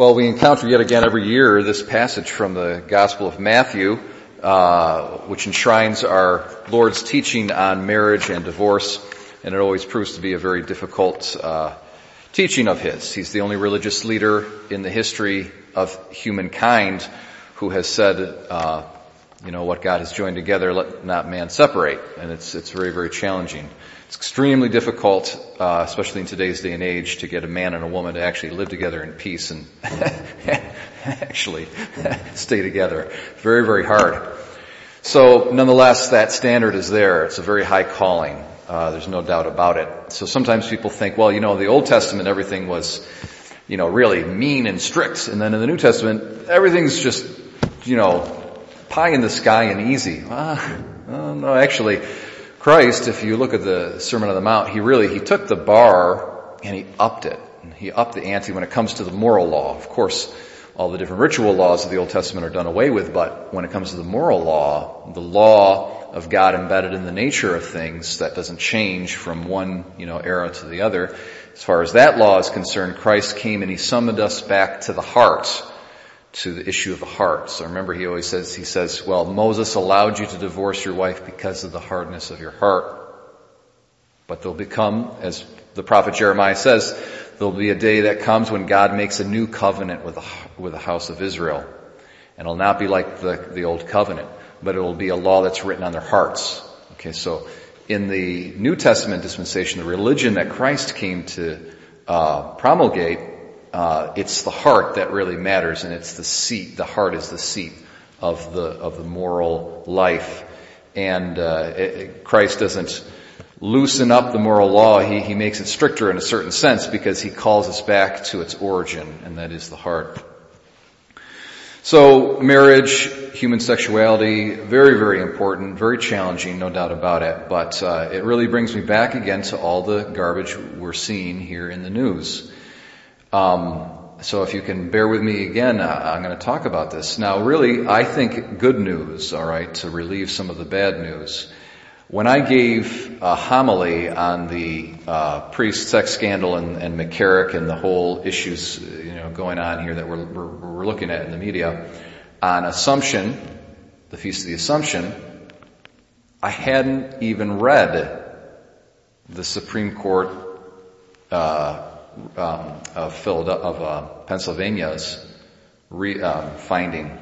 Well, we encounter yet again every year this passage from the Gospel of Matthew, uh, which enshrines our Lord's teaching on marriage and divorce, and it always proves to be a very difficult uh, teaching of his. He's the only religious leader in the history of humankind who has said, uh, you know, what God has joined together, let not man separate, and it's it's very very challenging. It's extremely difficult, uh, especially in today's day and age, to get a man and a woman to actually live together in peace and actually stay together. Very, very hard. So, nonetheless, that standard is there. It's a very high calling. Uh, there's no doubt about it. So sometimes people think, well, you know, the Old Testament, everything was, you know, really mean and strict, and then in the New Testament, everything's just, you know, pie in the sky and easy. Ah, no, actually, Christ, if you look at the Sermon on the Mount, he really, he took the bar and he upped it. He upped the ante when it comes to the moral law. Of course, all the different ritual laws of the Old Testament are done away with, but when it comes to the moral law, the law of God embedded in the nature of things that doesn't change from one, you know, era to the other, as far as that law is concerned, Christ came and he summoned us back to the heart to the issue of the heart. So remember he always says, he says, well, Moses allowed you to divorce your wife because of the hardness of your heart. But there'll become, as the prophet Jeremiah says, there'll be a day that comes when God makes a new covenant with the, with the house of Israel. And it'll not be like the, the old covenant, but it'll be a law that's written on their hearts. Okay, so in the New Testament dispensation, the religion that Christ came to uh, promulgate uh, it's the heart that really matters, and it's the seat. The heart is the seat of the of the moral life, and uh, it, Christ doesn't loosen up the moral law. He he makes it stricter in a certain sense because he calls us back to its origin, and that is the heart. So marriage, human sexuality, very, very important, very challenging, no doubt about it. But uh, it really brings me back again to all the garbage we're seeing here in the news. Um, so if you can bear with me again, I'm going to talk about this. Now really, I think good news, alright, to relieve some of the bad news. When I gave a homily on the uh, priest sex scandal and, and McCarrick and the whole issues, you know, going on here that we're, we're, we're looking at in the media, on Assumption, the Feast of the Assumption, I hadn't even read the Supreme Court uh, um, of, Philadelphia, of uh, Pennsylvania's re, um, finding.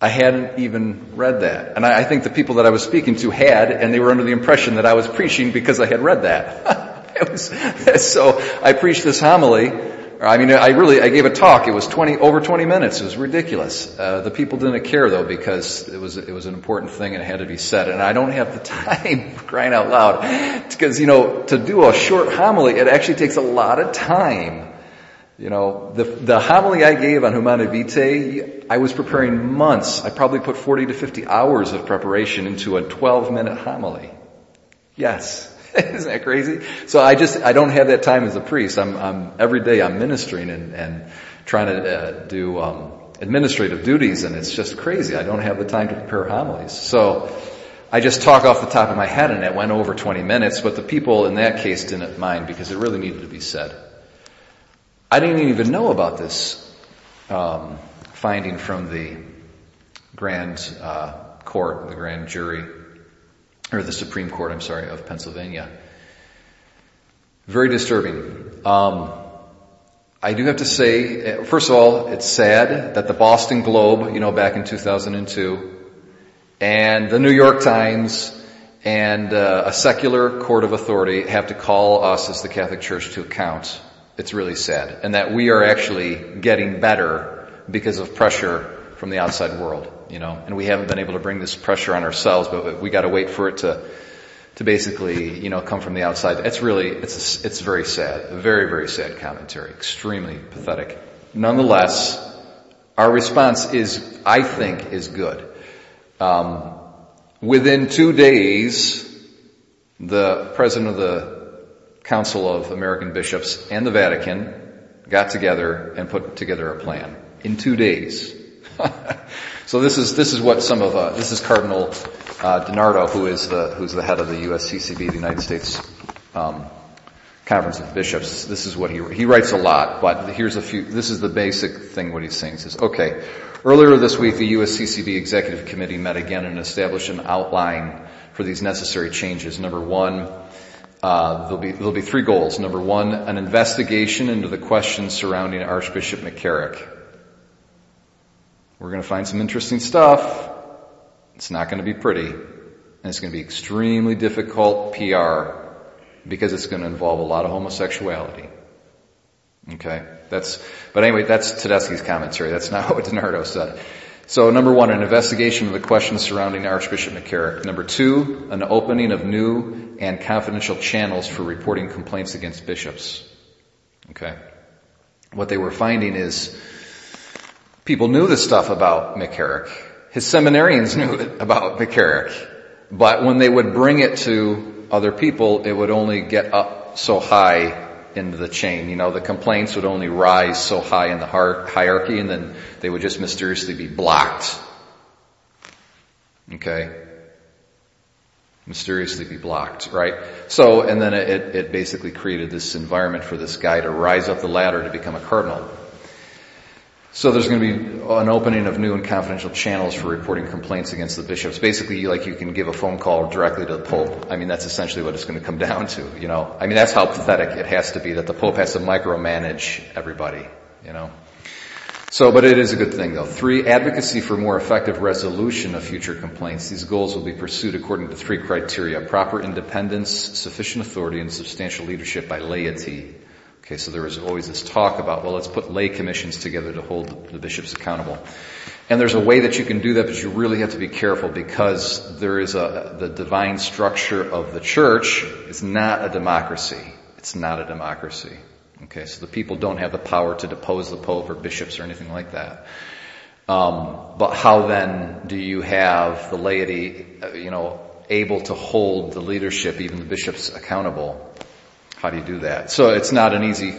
I hadn't even read that. And I, I, think the people that I was speaking to had, and they were under the impression that I was preaching because I had read that. was, so I preached this homily I mean, I really, I gave a talk. It was 20, over 20 minutes. It was ridiculous. Uh, the people didn't care though because it was, it was an important thing and it had to be said. And I don't have the time, crying out loud, because, you know, to do a short homily, it actually takes a lot of time. You know, the, the homily I gave on Humanae Vitae, I was preparing months. I probably put 40 to 50 hours of preparation into a 12 minute homily. Yes. Isn't that crazy? So I just, I don't have that time as a priest. I'm, I'm every day I'm ministering and, and trying to uh, do um, administrative duties and it's just crazy. I don't have the time to prepare homilies. So I just talk off the top of my head and it went over 20 minutes, but the people in that case didn't mind because it really needed to be said. I didn't even know about this um, finding from the grand uh, court, the grand jury or the Supreme Court, I'm sorry, of Pennsylvania. Very disturbing. Um, I do have to say, first of all, it's sad that the Boston Globe, you know, back in 2002, and the New York Times, and uh, a secular court of authority have to call us as the Catholic Church to account. It's really sad. And that we are actually getting better because of pressure from the outside world you know, and we haven't been able to bring this pressure on ourselves, but we got to wait for it to to basically, you know, come from the outside. It's really, it's a, it's very sad, a very very sad commentary, extremely pathetic. Nonetheless, our response is, I think, is good. Um, within two days, the president of the Council of American Bishops and the Vatican got together and put together a plan in two days. So this is this is what some of uh, this is Cardinal uh, DiNardo, who is the who's the head of the USCCB, the United States um, Conference of Bishops. This is what he, he writes a lot, but here's a few, this is the basic thing what he's saying. He says, okay, earlier this week the USCCB Executive Committee met again and established an outline for these necessary changes. Number one, uh, there'll be there'll be three goals. Number one, an investigation into the questions surrounding Archbishop McCarrick. We're going to find some interesting stuff. It's not going to be pretty, and it's going to be extremely difficult PR because it's going to involve a lot of homosexuality. Okay, that's, but anyway, that's Tedeschi's commentary. That's not what DiNardo said. So number one, an investigation of the questions surrounding Archbishop McCarrick. Number two, an opening of new and confidential channels for reporting complaints against bishops. Okay. What they were finding is people knew this stuff about McCarrick. His seminarians knew it about McCarrick. But when they would bring it to other people, it would only get up so high into the chain. You know, the complaints would only rise so high in the hierarchy and then they would just mysteriously be blocked. Okay? Mysteriously be blocked, right? So, and then it, it basically created this environment for this guy to rise up the ladder to become a cardinal. So there's going to be an opening of new and confidential channels for reporting complaints against the bishops. Basically, like you can give a phone call directly to the Pope. I mean, that's essentially what it's going to come down to, you know. I mean, that's how pathetic it has to be that the Pope has to micromanage everybody, you know. So, but it is a good thing though. Three, advocacy for more effective resolution of future complaints. These goals will be pursued according to three criteria. Proper independence, sufficient authority, and substantial leadership by laity. Okay, so there was always this talk about, well, let's put lay commissions together to hold the bishops accountable. And there's a way that you can do that, but you really have to be careful because there is a, the divine structure of the church is not a democracy. It's not a democracy. Okay, so the people don't have the power to depose the pope or bishops or anything like that. Um, but how then do you have the laity, uh, you know, able to hold the leadership, even the bishops, accountable? How do you do that? So it's not an easy,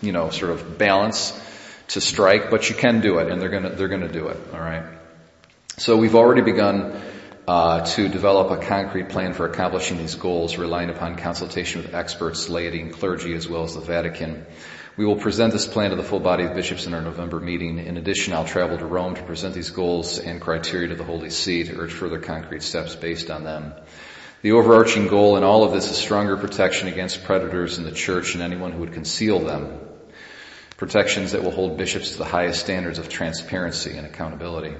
you know, sort of balance to strike, but you can do it, and they're gonna they're gonna do it. All right. So we've already begun uh, to develop a concrete plan for accomplishing these goals, relying upon consultation with experts, laity, and clergy, as well as the Vatican. We will present this plan to the full body of bishops in our November meeting. In addition, I'll travel to Rome to present these goals and criteria to the Holy See to urge further concrete steps based on them. The overarching goal in all of this is stronger protection against predators in the church and anyone who would conceal them. Protections that will hold bishops to the highest standards of transparency and accountability.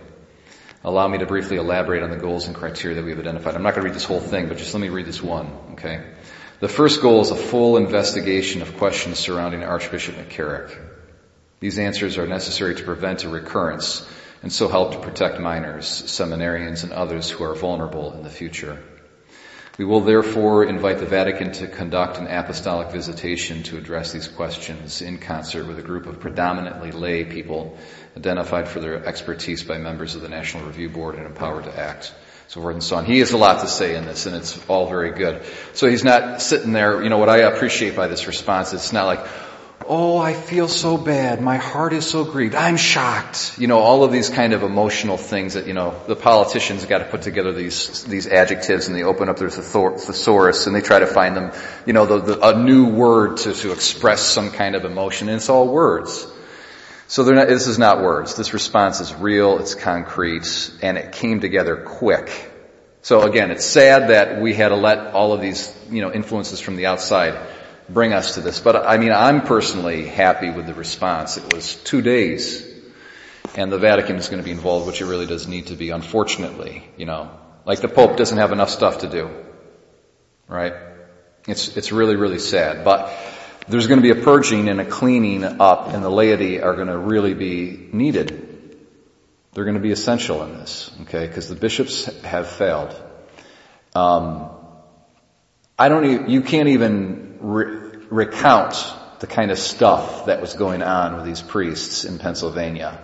Allow me to briefly elaborate on the goals and criteria that we have identified. I'm not going to read this whole thing, but just let me read this one, okay? The first goal is a full investigation of questions surrounding Archbishop McCarrick. These answers are necessary to prevent a recurrence and so help to protect minors, seminarians, and others who are vulnerable in the future. We will therefore invite the Vatican to conduct an apostolic visitation to address these questions in concert with a group of predominantly lay people identified for their expertise by members of the National Review Board and empowered to act. So forth and so on. He has a lot to say in this and it's all very good. So he's not sitting there, you know, what I appreciate by this response, it's not like, Oh, I feel so bad. My heart is so grieved. I'm shocked. You know, all of these kind of emotional things that, you know, the politicians got to put together these, these adjectives and they open up their thesaurus and they try to find them, you know, the, the, a new word to, to express some kind of emotion and it's all words. So they're not, this is not words. This response is real, it's concrete, and it came together quick. So again, it's sad that we had to let all of these, you know, influences from the outside bring us to this. But I mean, I'm personally happy with the response. It was two days and the Vatican is going to be involved, which it really does need to be, unfortunately, you know. Like the Pope doesn't have enough stuff to do. Right? It's, it's really, really sad. But there's going to be a purging and a cleaning up and the laity are going to really be needed. They're going to be essential in this, okay? Because the bishops have failed. Um, I don't you can't even re- recount the kind of stuff that was going on with these priests in Pennsylvania.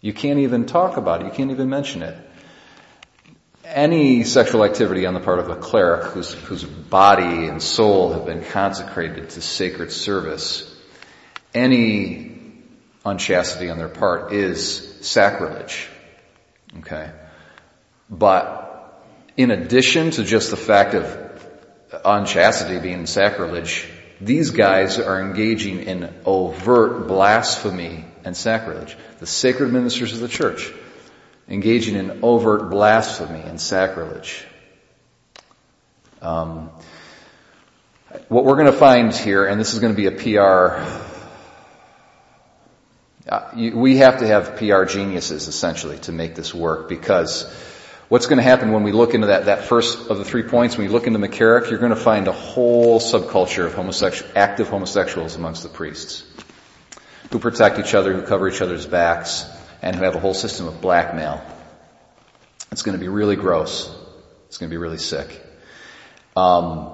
You can't even talk about it. You can't even mention it. Any sexual activity on the part of a cleric whose, whose body and soul have been consecrated to sacred service, any unchastity on their part is sacrilege. Okay? But in addition to just the fact of unchastity being sacrilege, These guys are engaging in overt blasphemy and sacrilege. The sacred ministers of the church engaging in overt blasphemy and sacrilege. Um, what we're going to find here, and this is going to be a PR, uh, you, we have to have PR geniuses essentially to make this work because what's going to happen when we look into that, that first of the three points, when you look into McCarrick, you're going to find a whole subculture of homosexual, active homosexuals amongst the priests who protect each other, who cover each other's backs, and who have a whole system of blackmail. It's going to be really gross. It's going to be really sick. Um,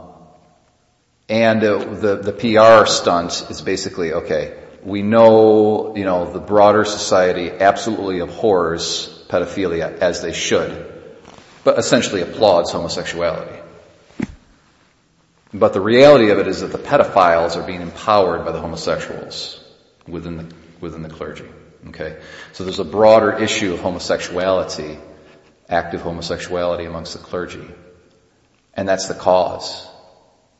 and uh, the the PR stunt is basically okay. We know, you know, the broader society absolutely abhors pedophilia as they should, but essentially applauds homosexuality. But the reality of it is that the pedophiles are being empowered by the homosexuals within the, within the clergy. Okay? So there's a broader issue of homosexuality, active homosexuality amongst the clergy. And that's the cause.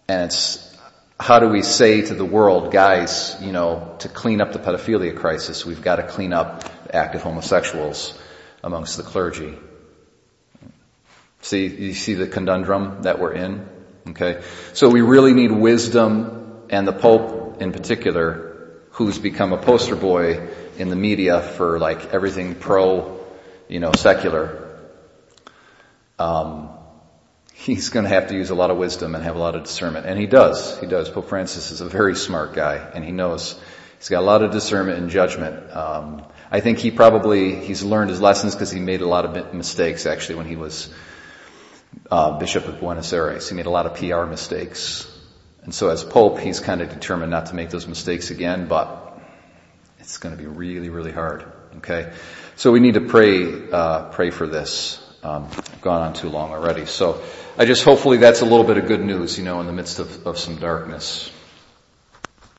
And it's, how do we say to the world, guys, you know, to clean up the pedophilia crisis, we've got to clean up active homosexuals amongst the clergy. See, you see the conundrum that we're in? Okay? So we really need wisdom and the Pope in particular, who's become a poster boy in the media for like everything pro, you know, secular. Um, he's going to have to use a lot of wisdom and have a lot of discernment. And he does. He does. Pope Francis is a very smart guy and he knows he's got a lot of discernment and judgment. Um, I think he probably, he's learned his lessons because he made a lot of mistakes actually when he was uh, Bishop of Buenos Aires. He made a lot of PR mistakes. And so as Pope, he's kind of determined not to make those mistakes again, but it's going to be really, really hard. Okay? So we need to pray, uh, pray for this. Um, I've gone on too long already. So I just hopefully that's a little bit of good news, you know, in the midst of, of some darkness.